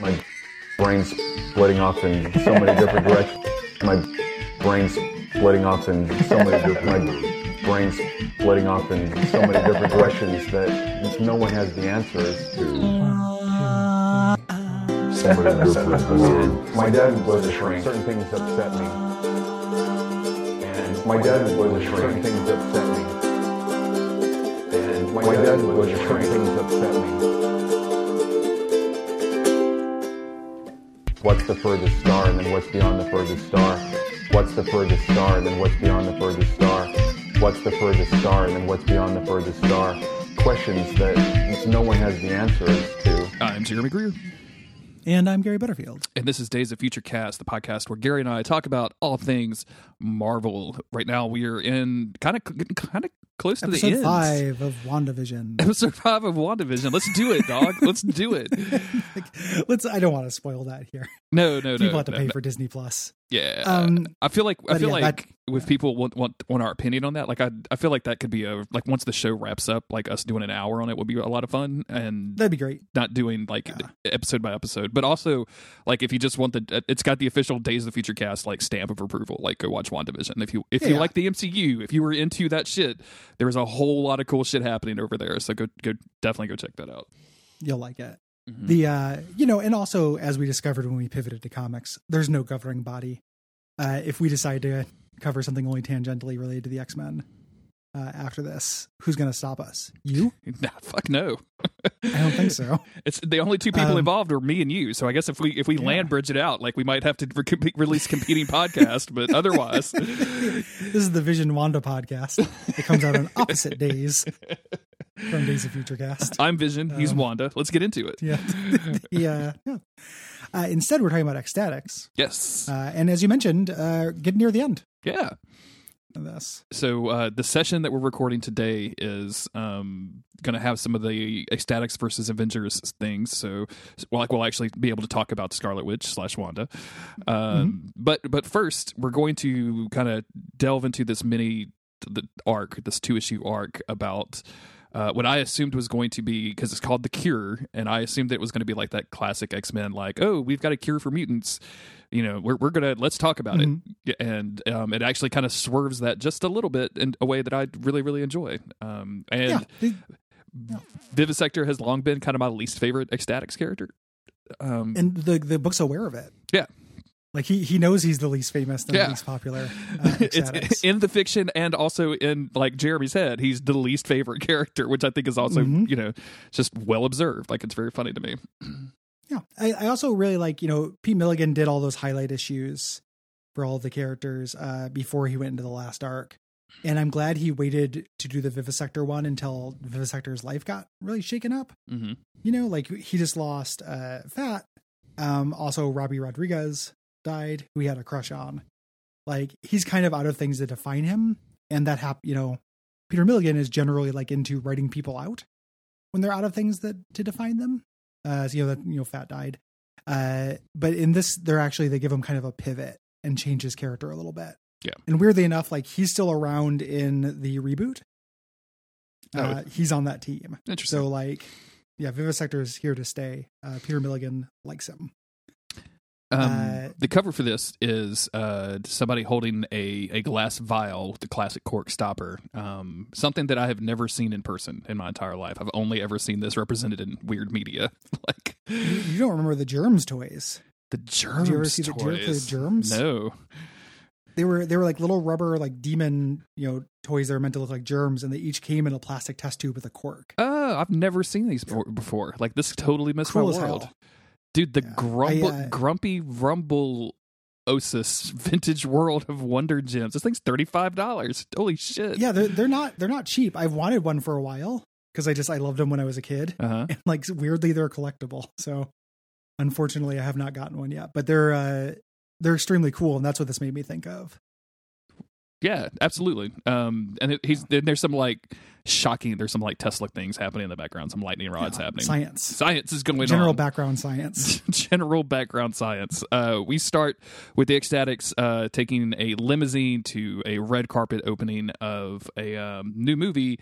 My brain's splitting off in so many different directions. My brain's splitting off in so many different. My brain's splitting off in so many different directions that no one has the answers to. My dad was a shrink. Certain things upset me. And my dad was a shrink. Certain things upset me. And my dad was a shrink. Certain things upset me. The furthest star and then what's beyond the furthest star? What's the furthest star and then what's beyond the furthest star? What's the furthest star and then what's beyond the furthest star? Questions that no one has the answers to. I'm Jeremy Greer, And I'm Gary Butterfield. and this is Days of Future Cast, the podcast where Gary and I talk about all things Marvel. Right now, we are in kind of kind of close to the Episode end. five of WandaVision. Episode five of WandaVision. Let's do it, dog. Let's do it. Let's. I don't want to spoil that here. No, no, no. People have to no, pay no. for Disney Plus. Yeah, Um, I feel like I feel yeah, like if people want, want want our opinion on that, like I I feel like that could be a like once the show wraps up, like us doing an hour on it would be a lot of fun, and That'd be great. not doing like episode by episode, but also like if you just want the, it's got the official Days of the Future Cast like stamp of approval. Like go watch WandaVision if you if you Yeah. like the MCU, if you were into that shit, there's a whole lot of cool shit happening over there. So go go definitely go check that out. You'll like it. Mhm. The uh, you know, and also as we discovered when we pivoted to comics, there's no governing body. Uh, if we decide to cover something only tangentially related to the X Men uh, after this, who's going to stop us? You? Nah, fuck no. I don't think so. It's the only two people Um, involved are me and you. So I guess if we if we Yeah. land bridge it out, like we might have to re- release competing podcast, but otherwise, this is the Vision Wanda podcast. It comes out on opposite days from Days of Future Cast. I'm Vision. He's Um, Wanda. Let's get into it. Yeah. yeah. yeah. Uh, instead, we're talking about X-Statix. Yes. Uh, and as you mentioned, uh, getting near the end yeah. of this. So uh, the session that we're recording today is um, going to have some of the X-Statix versus Avengers things. So, well, like we'll actually be able to talk about Scarlet Witch slash Wanda. Um, But but first, we're going to kind of delve into this mini the arc, this two issue arc about. Uh, what I assumed was going to be because it's called the Cure, and I assumed that it was going to be like that classic X Men, like, oh, we've got a cure for mutants. You know, we're we're gonna let's talk about it, and um, it actually kind of swerves that just a little bit in a way that I really really enjoy. Um, and Yeah. the- Vivisector has long been kind of my least favorite X-Statix character. Um, and the the book's aware of it. yeah, Like he he knows he's the least famous and Yeah. the least popular. Uh, it's in the fiction and also in like Jeremy's head, he's the least favorite character, which I think is also Mhm. you know just well observed. Like it's very funny to me. yeah. I, I also really like you know Pete Milligan did all those highlight issues for all the characters uh, before he went into the last arc. And I'm glad he waited to do the Vivisector one until Vivisector's life got really shaken up. hmm you know, like he just lost uh Phat. Um also Robbie Rodriguez died, who he had a crush on. Like he's kind of out of things that define him. And that hap you know, Peter Milligan is generally like into writing people out when they're out of things that to define them. Uh so, you know that you know Phat died. Uh but in this they're actually they give him kind of a pivot and change his character a little bit. Yeah. And weirdly enough, like he's still around in the reboot. Oh. Uh, he's on that team. Interesting. So like, yeah, Vivisector is here to stay. Uh, Peter Milligan likes him. Um, Uh, the cover for this is uh, somebody holding a, a glass vial, with the classic cork stopper. Um, something that I have never seen in person in my entire life. I've only ever seen this represented in weird media. like You, you don't remember the Germs toys? the germs. you ever see the- did you ever the toys. Germs? No. They were they were like little rubber like demon you know toys that are meant to look like germs, and they each came in a plastic test tube with a cork. Oh, I've never seen these before. before. Like this totally missed Cool my world, hell. Dude. The Yeah. grumble, I, uh, grumpy rumble. Osis vintage world of wonder gems. This thing's thirty five dollars. Holy shit! Yeah, they're they're not they're not cheap. I've wanted one for a while because I just I loved them when I was a kid, Uh huh. and like weirdly they're collectible. So unfortunately, I have not gotten one yet, but they're uh they're extremely cool, and that's what this made me think of. Yeah, absolutely. Um, and it, he's then there's some like shocking. There's some like Tesla things happening in the background. Some lightning rods Yeah, happening. Science, Science is going general on. General background science. general background science. Uh, we start with the ecstatics uh, taking a limousine to a red carpet opening of a um, new movie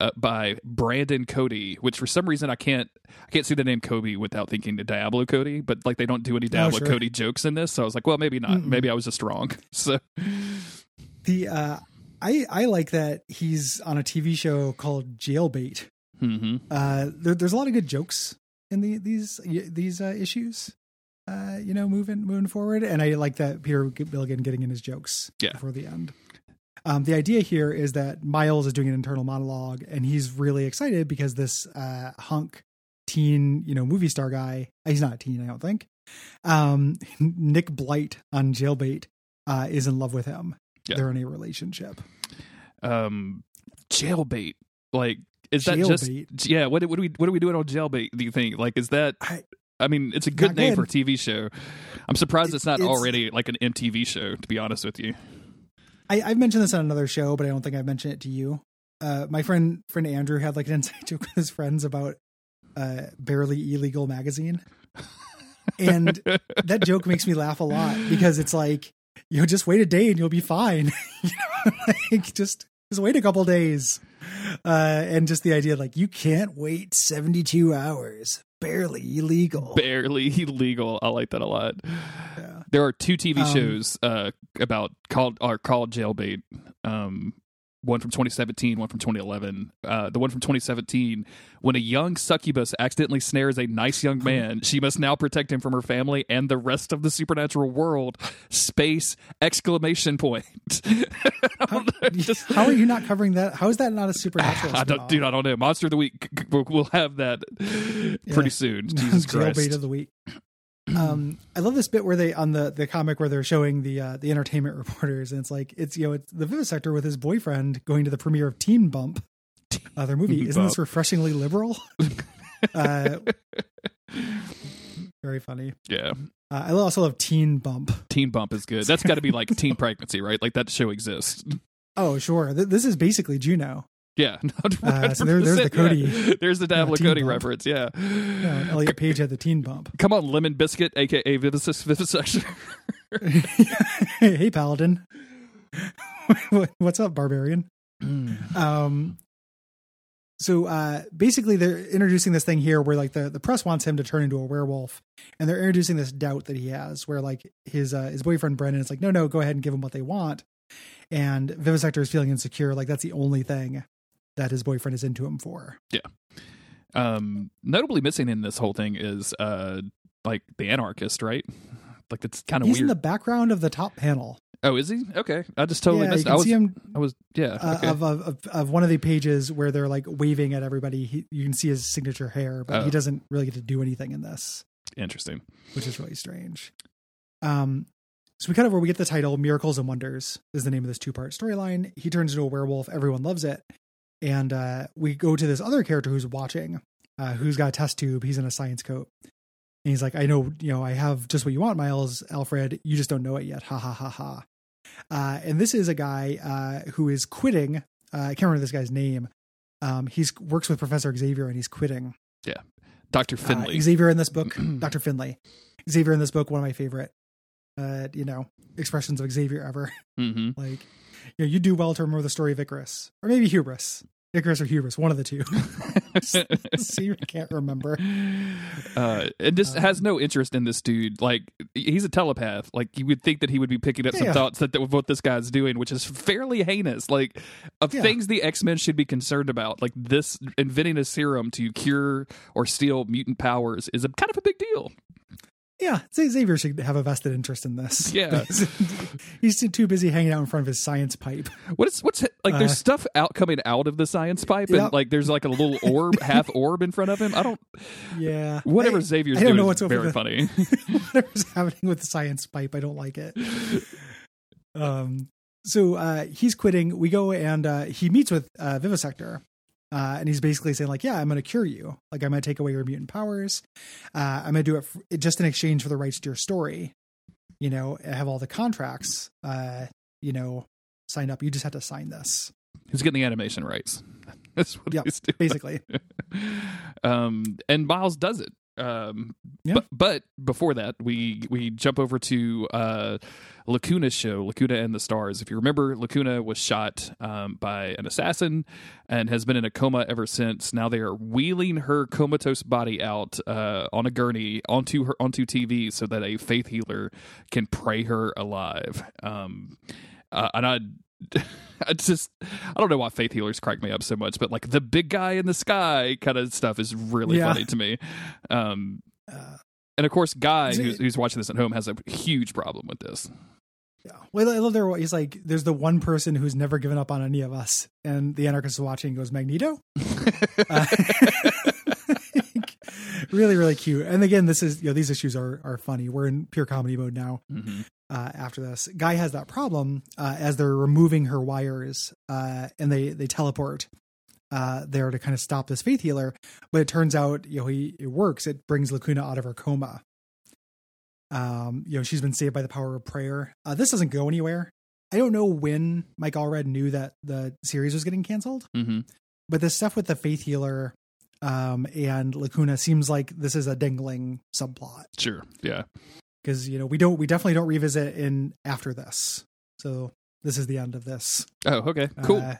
uh, by Brandon Cody, which for some reason I can't I can't see the name Kobe without thinking the Diablo Cody, but like they don't do any Diablo sure. Cody jokes in this, so I was like, well, maybe not. Mm-mm. Maybe I was just wrong. So The uh, I I like that he's on a TV show called Jailbait. mhm. Uh, there, there's a lot of good jokes in the these these uh, issues. Uh, you know, moving moving forward, and I like that Peter Milligan getting in his jokes Yeah. before the end. Um, the idea here is that Miles is doing an internal monologue, and he's really excited because this uh, hunk teen, you know, movie star guy. He's not a teen, I don't think. Um, Nick Blight on Jailbait uh, is in love with him. Yeah. They're in a relationship. um, jailbait. Like, is that just Jailbait. yeah? What what are we what are we doing on jailbait? Do you think like is that? I- I mean, it's a good Not name for a TV show. I'm surprised It- it's not it's- already like an MTV show. To be honest with you, I, I've mentioned this on another show, but I don't think I've mentioned it to you. Uh, my friend friend Andrew had like an inside joke with his friends about uh, barely illegal magazine, and that joke makes me laugh a lot because it's like you know just wait a day and you'll be fine. you know, like just just wait a couple days, uh, and just the idea like you can't wait seventy two hours, barely illegal. barely legal. I like that a lot. Yeah. There are two TV Um, shows uh, about called are called jailbait. Um, one from 2017, one from 2011. Uh, the one from 2017, when a young succubus accidentally snares a nice young man, she must now protect him from her family and the rest of the supernatural world. Space exclamation point. I just- How are you not covering that? How is that not a supernatural? I don't, dude. I don't know. Monster of the week. We'll, have that pretty soon. Jesus Jailbait Christ. of the week. Um, I love this bit where they on the the comic where they're showing the uh, the entertainment reporters, and it's like it's you know it's the vivisector with his boyfriend going to the premiere of Teen Bump, uh, their movie. Isn't this refreshingly liberal? uh, very funny. yeah. Uh, I also love Teen Bump. Teen Bump is good. That's got to be like teen pregnancy, right? Like that show exists. Oh, sure. Th- this is basically Juno. Yeah. Uh, so there- there's the 100%, Cody. yeah. There's the Teen Cody Bump. reference. Yeah. Yeah, Elliot Page had the Teen Bump. Come on, Lemon Biscuit, aka Vivisection. Vivisection. hey, Paladin. What's up, Barbarian? um so uh basically they're introducing this thing here where like the the press wants him to turn into a werewolf and they're introducing this doubt that he has where like his uh his boyfriend brendan is like no no go ahead and give him what they want and vivisector is feeling insecure like that's the only thing that his boyfriend is into him for Yeah. um, notably missing in this whole thing is uh, like the anarchist, right? Like that's kind of he's weird. in the background of the top panel oh, is he? Okay, I just totally yeah missed. it. can I was, see him I was, yeah. uh, okay. of, of of of one of the pages where they're like waving at everybody he, you can see his signature hair but Oh. he doesn't really get to do anything in this Interesting. which is really strange. Um, so we kind of where we get the title "Miracles and Wonders" is the name of this two part storyline. He turns into a werewolf. Everyone loves it, and uh, we go to this other character who's watching, uh, who's got a test tube. He's in a science coat, and he's like, "I know, you know, I have just what you want, Miles, Alfred. You just don't know it yet." Ha ha ha ha. Uh, and this is a guy uh, who is quitting. Uh, I can't remember this guy's name. Um, he's works with Professor Xavier, and he's quitting. Yeah, Dr. Uh, Finley. Xavier in this book, Dr. Finley. Xavier in this book, one of my favorite, uh, you know, expressions of Xavier ever. hmm like, you know, you do well to remember the story of Icarus, or maybe Hubris, Icarus or Hubris, one of the two. See, I can't remember. uh, and just Um, has no interest in this dude. Like he's a telepath. Like you would think that he would be picking up some Yeah. thoughts that, that what this guy's doing, which is fairly heinous. Like of Yeah. things the X Men should be concerned about. Like this inventing a serum to cure or steal mutant powers is a kind of a big deal. Yeah, Xavier should have a vested interest in this. Yeah. he's too- too busy hanging out in front of his science pipe. What's what's like? Uh, there's stuff out coming out of the science pipe, and Yep. like there's like a little orb, half orb in front of him. I don't. Yeah, Whatever I- Xavier's I don't doing know what's over very the- funny. whatever's happening with the science pipe. I don't like it. Um, so uh, he's quitting. We go and uh, he meets with uh, Vivisector. Uh, and he's basically saying like, yeah, I'm going to cure you. Like I'm going to take away your mutant powers. Uh, I'm going to do it f- just in exchange for the rights to your story. You know, I have all the contracts. Uh, you know, signed up. You just have to sign this. He's getting the animation rights. That's what Yep, he's doing. Basically, um, and Miles does it. Um, Yeah. but, but before that, we we jump over to uh, Lacuna's show, Lacuna and the Stars. If you remember, Lacuna was shot um, by an assassin and has been in a coma ever since. Now they are wheeling her comatose body out uh, on a gurney onto her onto TV so that a faith healer can pray her alive. Um, uh, and I. I just I don't know why faith healers crack me up so much, but like the big guy in the sky kind of stuff is really Yeah. funny to me. Um, Uh, and of course, Guy, who's, who's watching this at home, has a huge problem with this. yeah. Well, I love there. He's like, there's the one person who's never given up on any of us, and the anarchist is watching goes, Magneto. Uh, really, really cute. And again, this is you know these issues are are funny. We're in pure comedy mode now. Mhm. Uh, after this. Guy has that problem uh, as they're removing her wires uh, and they they teleport uh, there to kind of stop this faith healer. But it turns out you know he it works. It brings Lacuna out of her coma. Um, you know she's been saved by the power of prayer. Uh, this doesn't go anywhere. I don't know when Mike Allred knew that the series was getting canceled, Mhm. but the stuff with the faith healer um, and Lacuna seems like this is a dangling subplot Sure. Yeah. Because you know we don't we definitely don't revisit in after this so this is the end of this Oh, okay. Cool. Uh,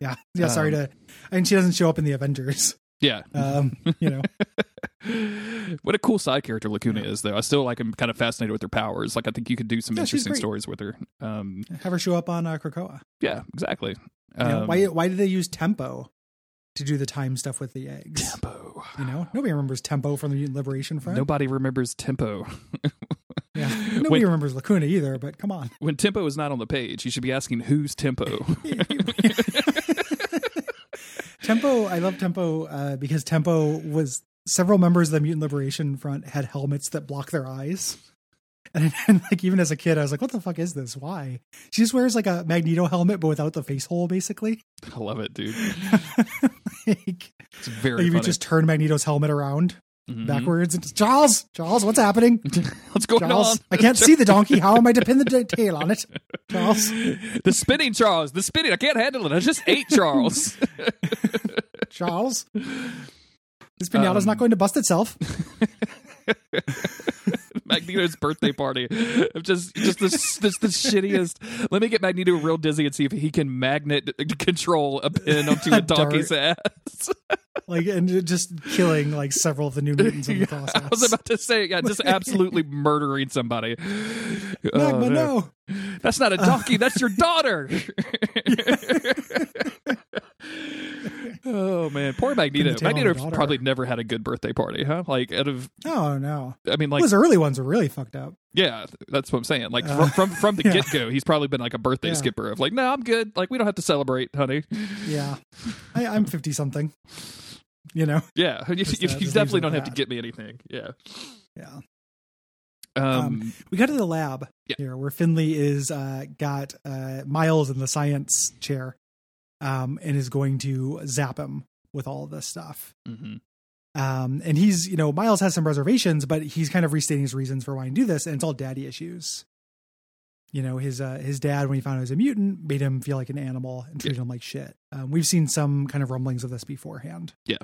yeah yeah sorry to and she doesn't show up in the avengers yeah. um you know what a cool side character Lacuna is, though. I still like I'm kind of fascinated with her powers. Like, I think you could do some Yeah, interesting stories with her. Um, have her show up on uh, krakoa yeah, exactly. you know, Um, why why did they use tempo to do the time stuff with the eggs Tempo. you know nobody remembers tempo from the mutant liberation front Nobody remembers Tempo. yeah. Nobody when, remembers lacuna either but come on. when Tempo is not on the page, you should be asking who's Tempo. tempo i love tempo uh, because tempo was several members of the mutant liberation front had helmets that block their eyes. And, and like even as a kid i was like what the fuck is this? Why? She just wears like a magneto helmet but without the face hole basically. I love it, dude. like, It's very like if you just turn magneto's helmet around Mhm. backwards and charles charles what's happening What's going charles on? i can't see the donkey how am i to pin the d- tail on it charles the spinning, Charles. The spinning. I can't handle it. I just ate Charles. charles this pinata's Um, not going to bust itself Magneto's birthday party. Just, just this, this, the shittiest. Let me get Magneto real dizzy and see if he can magnet control a pin onto a dart. donkey's ass. like and just killing like several of the new mutants in the process I was about to say, yeah, just absolutely murdering somebody. Oh, no. no. That's not a donkey. That's your daughter. Oh man, poor Magneto. Magneto probably never had a good birthday party, huh? Like out of, Oh no. I mean, like Those early ones were really fucked up. Yeah, that's what I'm saying. Like Uh, from from, from the yeah. get go, he's probably been like a birthday Yeah. skipper of like, no, I'm good. Like we don't have to celebrate, honey. Yeah. I, I'm fifty something. You know? Yeah, you, you- you definitely don't have to get me anything. Yeah. Yeah. Um. We got to the lab Yeah. here where Finley is uh got uh Miles in the science chair um and is going to zap him with all of this stuff. mhm. Um and he's you know, Miles has some reservations, but he's kind of restating his reasons for wanting to do this, and it's all daddy issues. You know, his uh his dad when he found out he was a mutant made him feel like an animal and treated him like shit. Um, we've seen some kind of rumblings of this beforehand. Yeah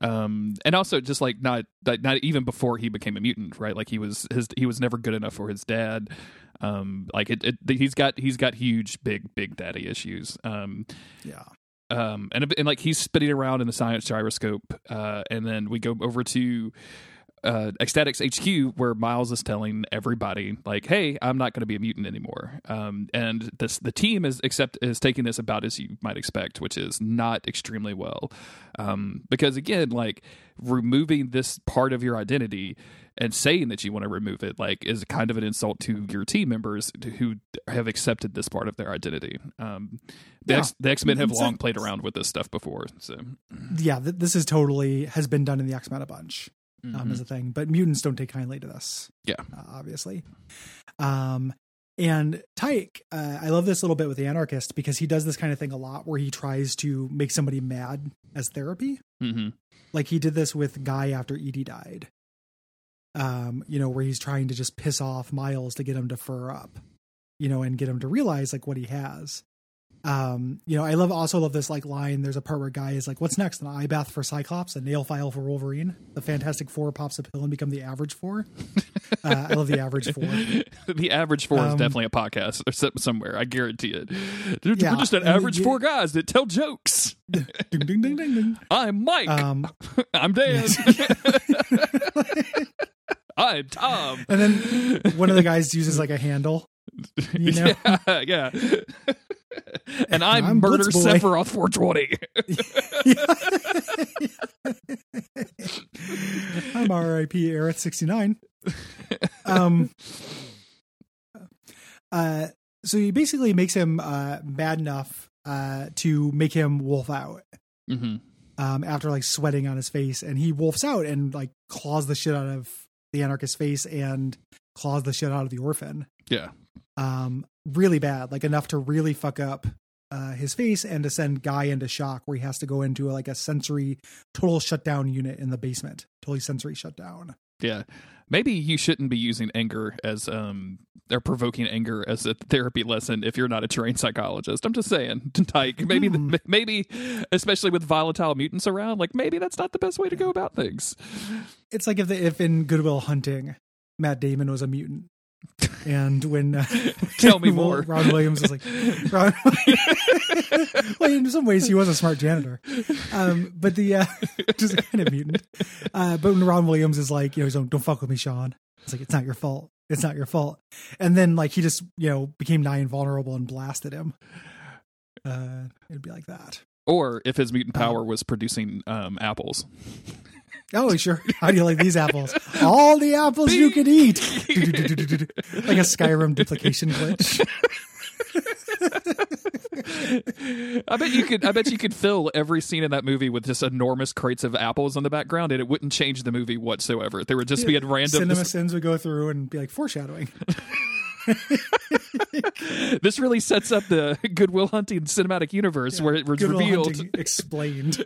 um. And also, just like not not even before he became a mutant, right? Like he was his he was never good enough for his dad. Um. Like it. it he's got he's got huge big big daddy issues. Um. Yeah. um and, and like he's spinning around in the science gyroscope uh and then we go over to uh X-Statix hq where miles is telling everybody like hey i'm not going to be a mutant anymore um and this the team is accept is taking this about as you might expect which is not extremely well um because again like removing this part of your identity and saying that you want to remove it like is kind of an insult to your team members who have accepted this part of their identity um the, Yeah. X, the x-men have It's long a- played around with this stuff before so Yeah, th- this is totally has been done in the X Men a bunch. um, Mhm. as a thing, but mutants don't take kindly to this. Yeah. uh, obviously. Um, and Tike, uh, I love this little bit with the anarchist because he does this kind of thing a lot, where he tries to make somebody mad as therapy. Mhm. Like he did this with Guy after Edie died. Um, you know, where he's trying to just piss off Miles to get him to fur up, you know, and get him to realize like what he has. Um, you know, I love also love this like line. There's a part where guy is like, "What's next? An eye bath for Cyclops, a nail file for Wolverine." The Fantastic Four pops a pill and become the Average Four. Uh, I love the Average Four. the average four is Um, definitely a podcast or some- somewhere. I guarantee it. Dude, Yeah, We're just an average four guys that tell jokes. ding ding ding ding ding. I'm Mike. Um, I'm Dan. I'm Tom. and then one of the guys uses like a handle. You know, Yeah, yeah. and I'm, I'm Murder Sephiroth 420. I'm R.I.P. Aerith sixty nine. Um. Uh. So he basically makes him uh bad enough uh to make him wolf out. hmm Um. After like sweating on his face, and he wolfs out and like claws the shit out of the anarchist face and claws the shit out of the orphan. Yeah. Um. Really bad, like enough to really fuck up. Uh, his face and to send Guy into shock, where he has to go into like a sensory total shutdown unit in the basement, totally sensory shutdown. Yeah. Maybe you shouldn't be using anger as um or provoking anger as a therapy lesson if you're not a trained psychologist. I'm just saying, like maybe Hmm. maybe especially with volatile mutants around, like maybe that's not the best way to go about things. It's like if the, if in Goodwill Hunting, Matt Damon was a mutant, and when uh, Tell me more. Ron Williams was like, Ron, well, in some ways he was a smart janitor, um, but the uh, just kind of mutant. Uh, but when Ron Williams is like, you know, don't don't fuck with me, Sean. It's like it's not your fault. It's not your fault. And then like he just you know became nigh invulnerable and blasted him. Uh, it'd be like that. Or if his mutant Uh, power was producing um apples. Oh, sure. How do you like these apples? All the apples you can eat. like a Skyrim duplication glitch. I bet you could. I bet you could fill every scene in that movie with just enormous crates of apples in the background, and it wouldn't change the movie whatsoever. There would just be a random. Cinema This, sins would go through and be like foreshadowing. this really sets up the Goodwill Hunting cinematic universe where it was Good Will revealed. Hunting explained.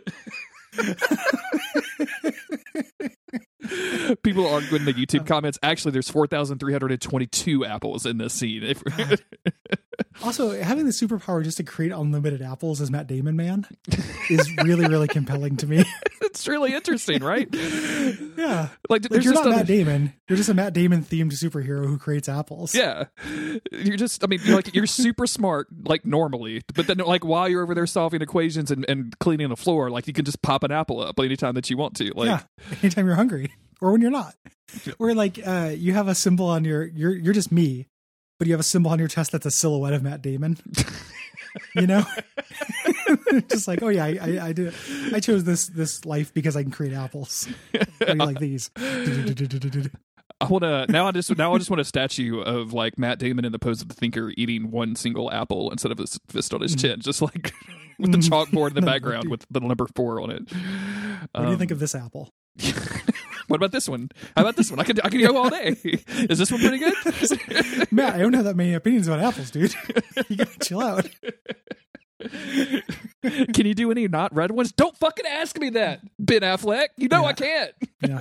People argue in the YouTube uh, comments. Actually, there's four thousand three hundred and twenty-two apples in this scene. If, Also, having the superpower just to create unlimited apples as Matt Damon man is really, really compelling to me. it's really interesting, right? yeah. Like, Like you're just not other- Matt Damon. You're just a Matt Damon themed superhero who creates apples. Yeah, you're just. I mean, you're like you're super smart, like normally, but then like while you're over there solving equations and, and cleaning the floor, like you can just pop an apple up anytime that you want to. Like, yeah. Anytime you're hungry or when you're not. Or like uh you have a symbol on your you're you're just me, but you have a symbol on your chest that's a silhouette of Matt Damon. you know? just like, oh yeah, I, I I did I chose this this life because I can create apples. How do you like these? I want to now. I just now I just want a statue of like Matt Damon in the pose of the thinker eating one single apple instead of his fist on his mm. chin, just like with the mm. chalkboard in the background with the number four on it. What do you think um, of this apple? What about this one? How about this one? I could I could go all day. Is this one pretty good? Matt, I don't have that many opinions about apples, dude. you gotta chill out. Can you do any not red ones? Don't fucking ask me that, Ben Affleck. You know Yeah. I can't. Yeah.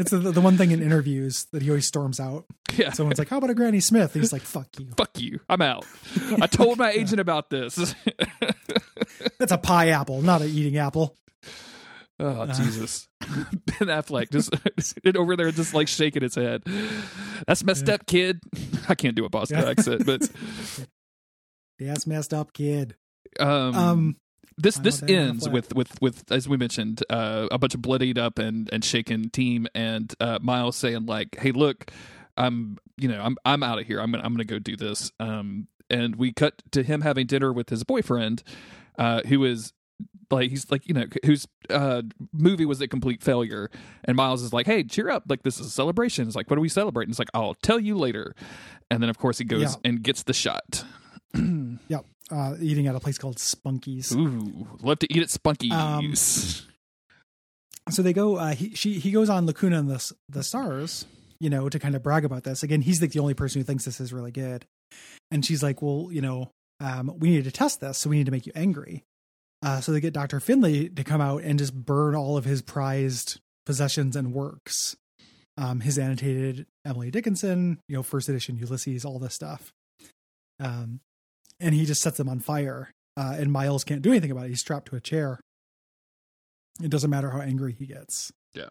It's the, the one thing in interviews that he always storms out. Yeah. Someone's like, "How about a Granny Smith?" He's like, "Fuck you." Fuck you. I'm out. I told my agent about this. That's a pie apple, not an eating apple. Oh Jesus, Ben Affleck just over there, just like shaking his head. That's messed up, kid. I can't do a Boston Yeah. accent, but That's messed up, kid. um, Um, this this ends with with with as we mentioned, uh, a bunch of bloodied up and and shaken team, and uh, Miles saying like, "Hey, look, I'm you know I'm I'm out of here. I'm gonna I'm gonna go do this." Um, and we cut to him having dinner with his boyfriend, uh, who is like he's like you know whose uh movie was a complete failure and miles is like hey cheer up like this is a celebration it's like what are we celebrating it's like i'll tell you later and then of course he goes Yeah. and gets the shot yep. Uh, eating at a place called Spunky's. ooh love to eat at spunky's Um, So they go. Uh, he she he goes on Lacuna and the the Stars, you know, to kind of brag about this. Again, he's like the only person who thinks this is really good, and she's like, "Well, you know, um, we need to test this, so we need to make you angry." Uh, so they get Doctor Finley to come out and just burn all of his prized possessions and works, um, his annotated Emily Dickinson, you know, first edition Ulysses, all this stuff. Um, and he just sets them on fire. Uh, and Miles can't do anything about it. He's strapped to a chair. It doesn't matter how angry he gets. Yeah.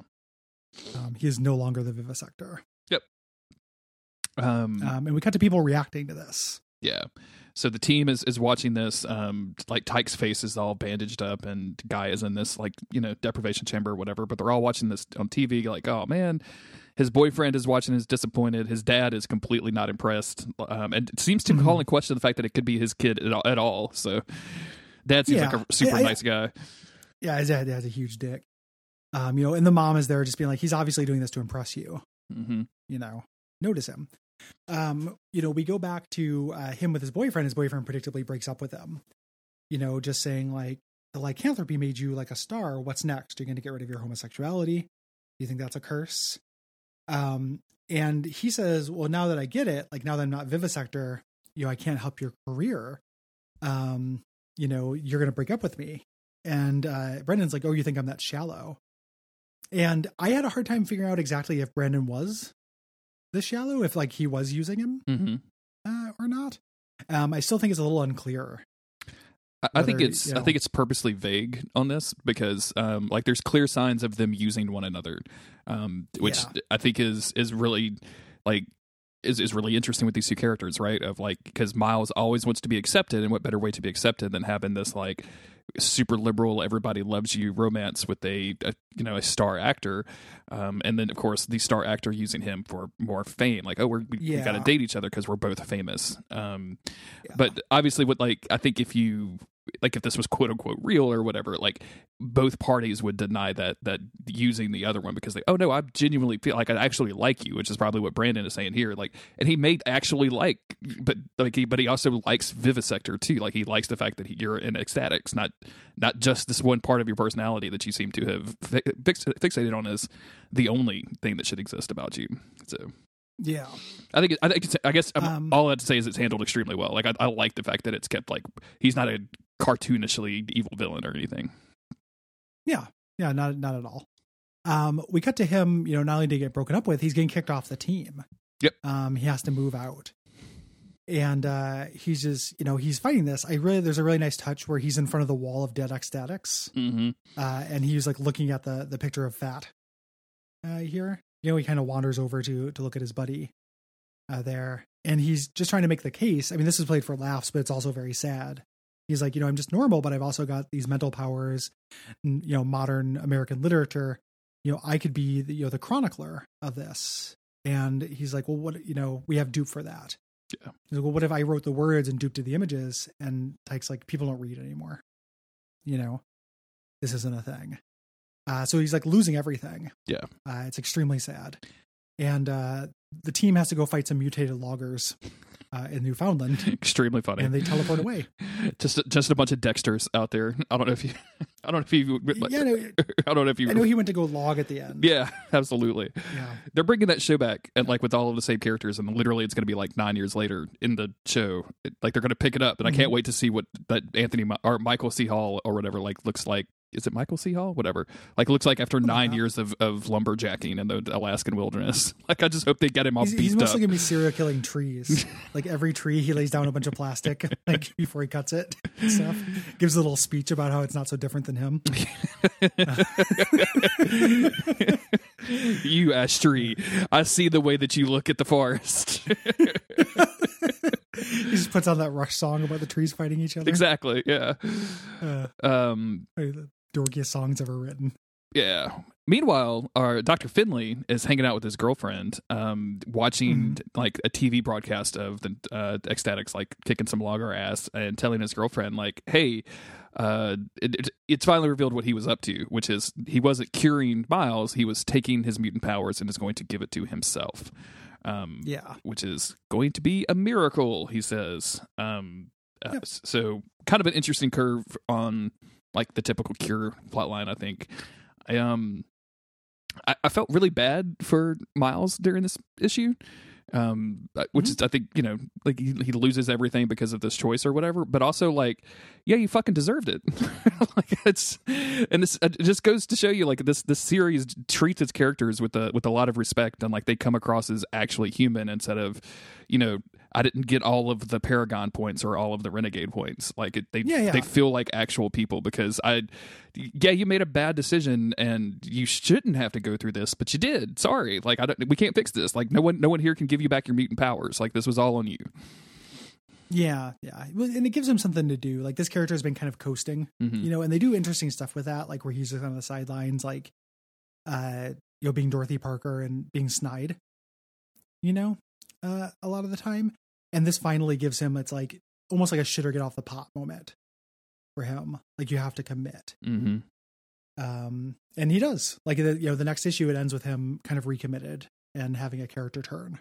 Um, he is no longer the vivisector. Um, Um, and we cut to people reacting to this. Yeah. So the team is is watching this. Um, like Tike's face is all bandaged up, and Guy is in this like you know deprivation chamber or whatever. But they're all watching this on TV. Like, oh man, his boyfriend is watching. Is disappointed. His dad is completely not impressed, um, and it seems to Mhm. call in question the fact that it could be his kid at all. At all. So, dad seems Yeah. like a super I- nice guy. Yeah, his dad has a huge dick. Um, you know, and the mom is there just being like, he's obviously doing this to impress you. hmm you know, notice him. Um, you know, we go back to uh, him with his boyfriend. His boyfriend predictably breaks up with him. You know, just saying like the lycanthropy made you like a star. What's next? You're going to get rid of your homosexuality. Do you think that's a curse? Um, and he says, "Well, now that I get it, like now that I'm not vivisector, you know, I can't help your career. Um, you know, you're going to break up with me." And uh, Brendan's like, "Oh, you think I'm that shallow?" And I had a hard time figuring out exactly if Brandon was this shallow, if like he was using him hmm uh, or not. Um, I still think it's a little unclear. I, I think it's you I think it's purposely vague on this because um like there's clear signs of them using one another, um which Yeah. I think is is really like is is really interesting with these two characters, right? Of like because Miles always wants to be accepted, and what better way to be accepted than having this like super liberal everybody loves you romance with a, a you know a star actor. Um and then of course the star actor using him for more fame. Like oh we're, we, we got to date each other because we're both famous. Um Yeah. but obviously what like i think if you like if this was quote unquote real or whatever like both parties would deny that that using the other one because they oh no i genuinely feel like i actually like you which is probably what brandon is saying here like and he may actually like but like he but he also likes vivisector too like he likes the fact that he, you're in X-Statix not not just this one part of your personality that you seem to have fi- fixated on as the only thing that should exist about you so Yeah. I think it, I think it's, I guess Um, all I have to say is it's handled extremely well. Like I, I like the fact that it's kept like he's not a cartoonishly evil villain or anything. Yeah. Yeah. Not not at all. Um, we cut to him. You know, not only did he get broken up with, he's getting kicked off the team. Yep. Um, he has to move out, and uh, he's just you know he's fighting this. I really there's a really nice touch where he's in front of the wall of dead X-Statix, Mm-hmm. uh, and he's like looking at the the picture of Phat. Uh, here, you know, he kind of wanders over to to look at his buddy uh, there, and he's just trying to make the case. I mean, this is played for laughs, but it's also very sad. He's like, you know, I'm just normal, but I've also got these mental powers. You know, modern American literature. You know, I could be the, you know the chronicler of this. And he's like, well, what? You know, we have Doop for that. Yeah. He's like, well, what if I wrote the words and duped the images? And Tike's like, people don't read anymore. You know, this isn't a thing. Uh, so he's like losing everything. Yeah. Uh, it's extremely sad. And uh, the team has to go fight some mutated loggers uh, in Newfoundland, Extremely funny. and they teleport away. just just a bunch of Dexters out there. I don't know if you. I don't know if you. Like, yeah, no, I don't know if you. I know he went to go log at the end. yeah, absolutely. Yeah. They're bringing that show back, and like with all of the same characters, and literally it's going to be like nine years later in the show. It- like they're going to pick it up, and I can't Mhm. wait to see what that Anthony or Michael C. Hall or whatever like looks like. Is it Michael C. Hall? Whatever. Like looks like after nine yeah. years of, of lumberjacking in the Alaskan wilderness. Like I just hope they get him all He's, beat he's up. mostly gonna be serial killing trees. like every tree, he lays down a bunch of plastic, like before he cuts it. Stuff gives a little speech about how it's not so different than him. you ash tree, I see the way that you look at the forest. he just puts on that Rush song about the trees fighting each other. exactly. Yeah. Uh, Um. Dorkiest songs ever written. Yeah. Meanwhile, our Dr. Finley is hanging out with his girlfriend, um, watching like a TV broadcast of the uh, X-Statix, like kicking some logger ass, and telling his girlfriend, like, "Hey, uh, it, it, it's finally revealed what he was up to, which is he wasn't curing Miles; he was taking his mutant powers and is going to give it to himself." Um, Yeah. which is going to be a miracle, he says. Um, uh, Yep. s- So, kind of an interesting curve on like the typical cure plotline. I think. I um, I, I felt really bad for Miles during this issue. Um, uh, which is I think you know like he, he loses everything because of this choice or whatever, but also like yeah, you fucking deserved it. like it's and this it just goes to show you like this this series treats its characters with a with a lot of respect and like they come across as actually human instead of you know I didn't get all of the Paragon points or all of the Renegade points. Like it, they Yeah, yeah. they feel like actual people because I, yeah, you made a bad decision and you shouldn't have to go through this, but you did. Sorry, like I don't, we can't fix this. Like no one, no one here can give you back your mutant powers. Like this was all on you. Yeah, yeah, and it gives him something to do. Like this character has been kind of coasting, Mhm. you know, and they do interesting stuff with that, like where he's just on the sidelines, like, uh, you know, being Dorothy Parker and being snide, you know, uh, a lot of the time. And this finally gives him, it's like almost like a shit or get off the pot moment for him. Like you have to commit. Mm-hmm. Um, and he does. Like the, you know, the next issue it ends with him kind of recommitted and having a character turn.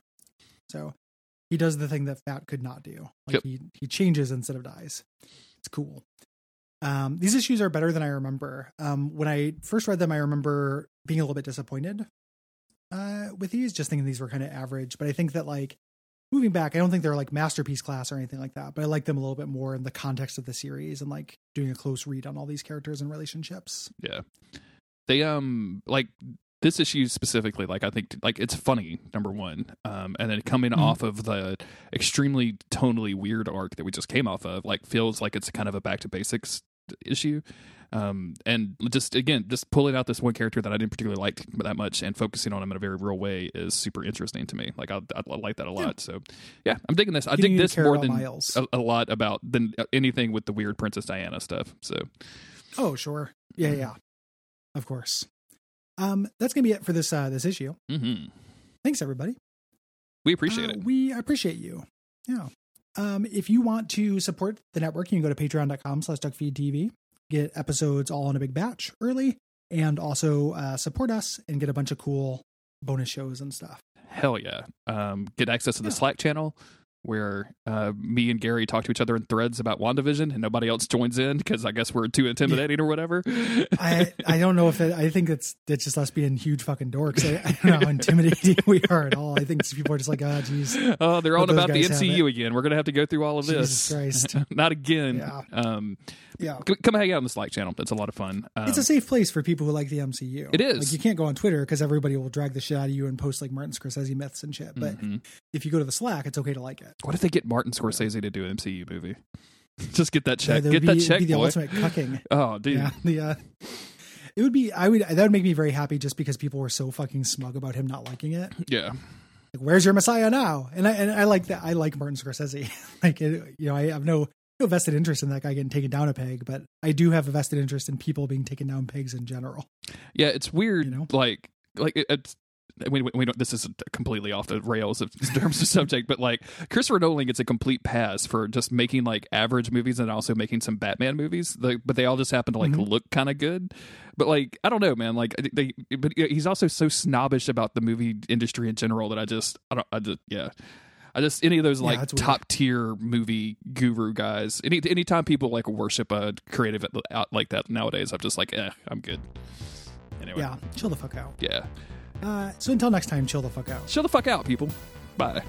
So he does the thing that Phat could not do. Like Yep. he he changes instead of dies. It's cool. Um, these issues are better than I remember. Um, when I first read them, I remember being a little bit disappointed uh, with these, just thinking these were kind of average. But I think that like moving back, I don't think they're like masterpiece class or anything like that. But I like them a little bit more in the context of the series and like doing a close read on all these characters and relationships. Yeah. They um like this issue specifically, like I think like it's funny, number one. Um and then coming Mhm. off of the extremely tonally weird arc that we just came off of, like feels like it's kind of a back to basics issue. Um and just again, just pulling out this one character that I didn't particularly like that much and focusing on him in a very real way is super interesting to me. Like I, I like that a lot. So yeah, I'm digging this. I dig this more than Miles. a, a lot about than anything with the weird Princess Diana stuff. So Oh, sure. Yeah, yeah. Of course. Um, that's gonna be it for this uh this issue. mhm. Thanks everybody. we appreciate Uh, it. We appreciate you. Yeah. Um, if you want to support the network, you can go to patreon.com slash duckfeedtv, get episodes all in a big batch early, and also uh, support us and get a bunch of cool bonus shows and stuff. Hell yeah. Um, get access to the Yeah. Slack channel where uh, me and Gary talk to each other in threads about WandaVision and nobody else joins in because I guess we're too intimidating or whatever. I I don't know if it, I think it's it's just us being huge fucking dorks. I, I don't know how intimidating we are at all. I think people are just like, oh, geez, oh, they're on about the MCU again. We're going to have to go through all of Jesus this. Christ. Not again. Yeah. Um, yeah. c- come hang out on the Slack channel. It's a lot of fun. Um, It's a safe place for people who like the MCU. It is. Like you can't go on Twitter because everybody will drag the shit out of you and post like Martin Scorsese myths and shit. But mhm. if you go to the Slack, it's okay to like it. What if they get Martin Scorsese to do an MCU movie? Just get that check. That Get would that be, check, be the boy. ultimate cucking. Oh, dude. Yeah, the uh, it would be. I would. That would make me very happy just because people were so fucking smug about him not liking it. Yeah. Like, where's your Messiah now? And I and I like that. I like Martin Scorsese. like it, you know, I have no no vested interest in that guy getting taken down a peg, but I do have a vested interest in people being taken down pegs in general. Yeah, it's weird. You know? Like, like it, it's. We, we we don't. This is completely off the rails of, in terms of subject, but like Christopher Nolan gets a complete pass for just making like average movies and also making some Batman movies. Like, but they all just happen to like Mhm. look kind of good. But like, I don't know, man. Like, they. But he's also so snobbish about the movie industry in general that I just, I don't, I just, yeah. I just any of those like top tier movie guru guys. Any anytime people like worship a creative out like that nowadays, I'm just like, eh, I'm good. Anyway, Yeah, chill the fuck out. yeah. Uh, so until next time, chill the fuck out. Chill the fuck out, people. Bye.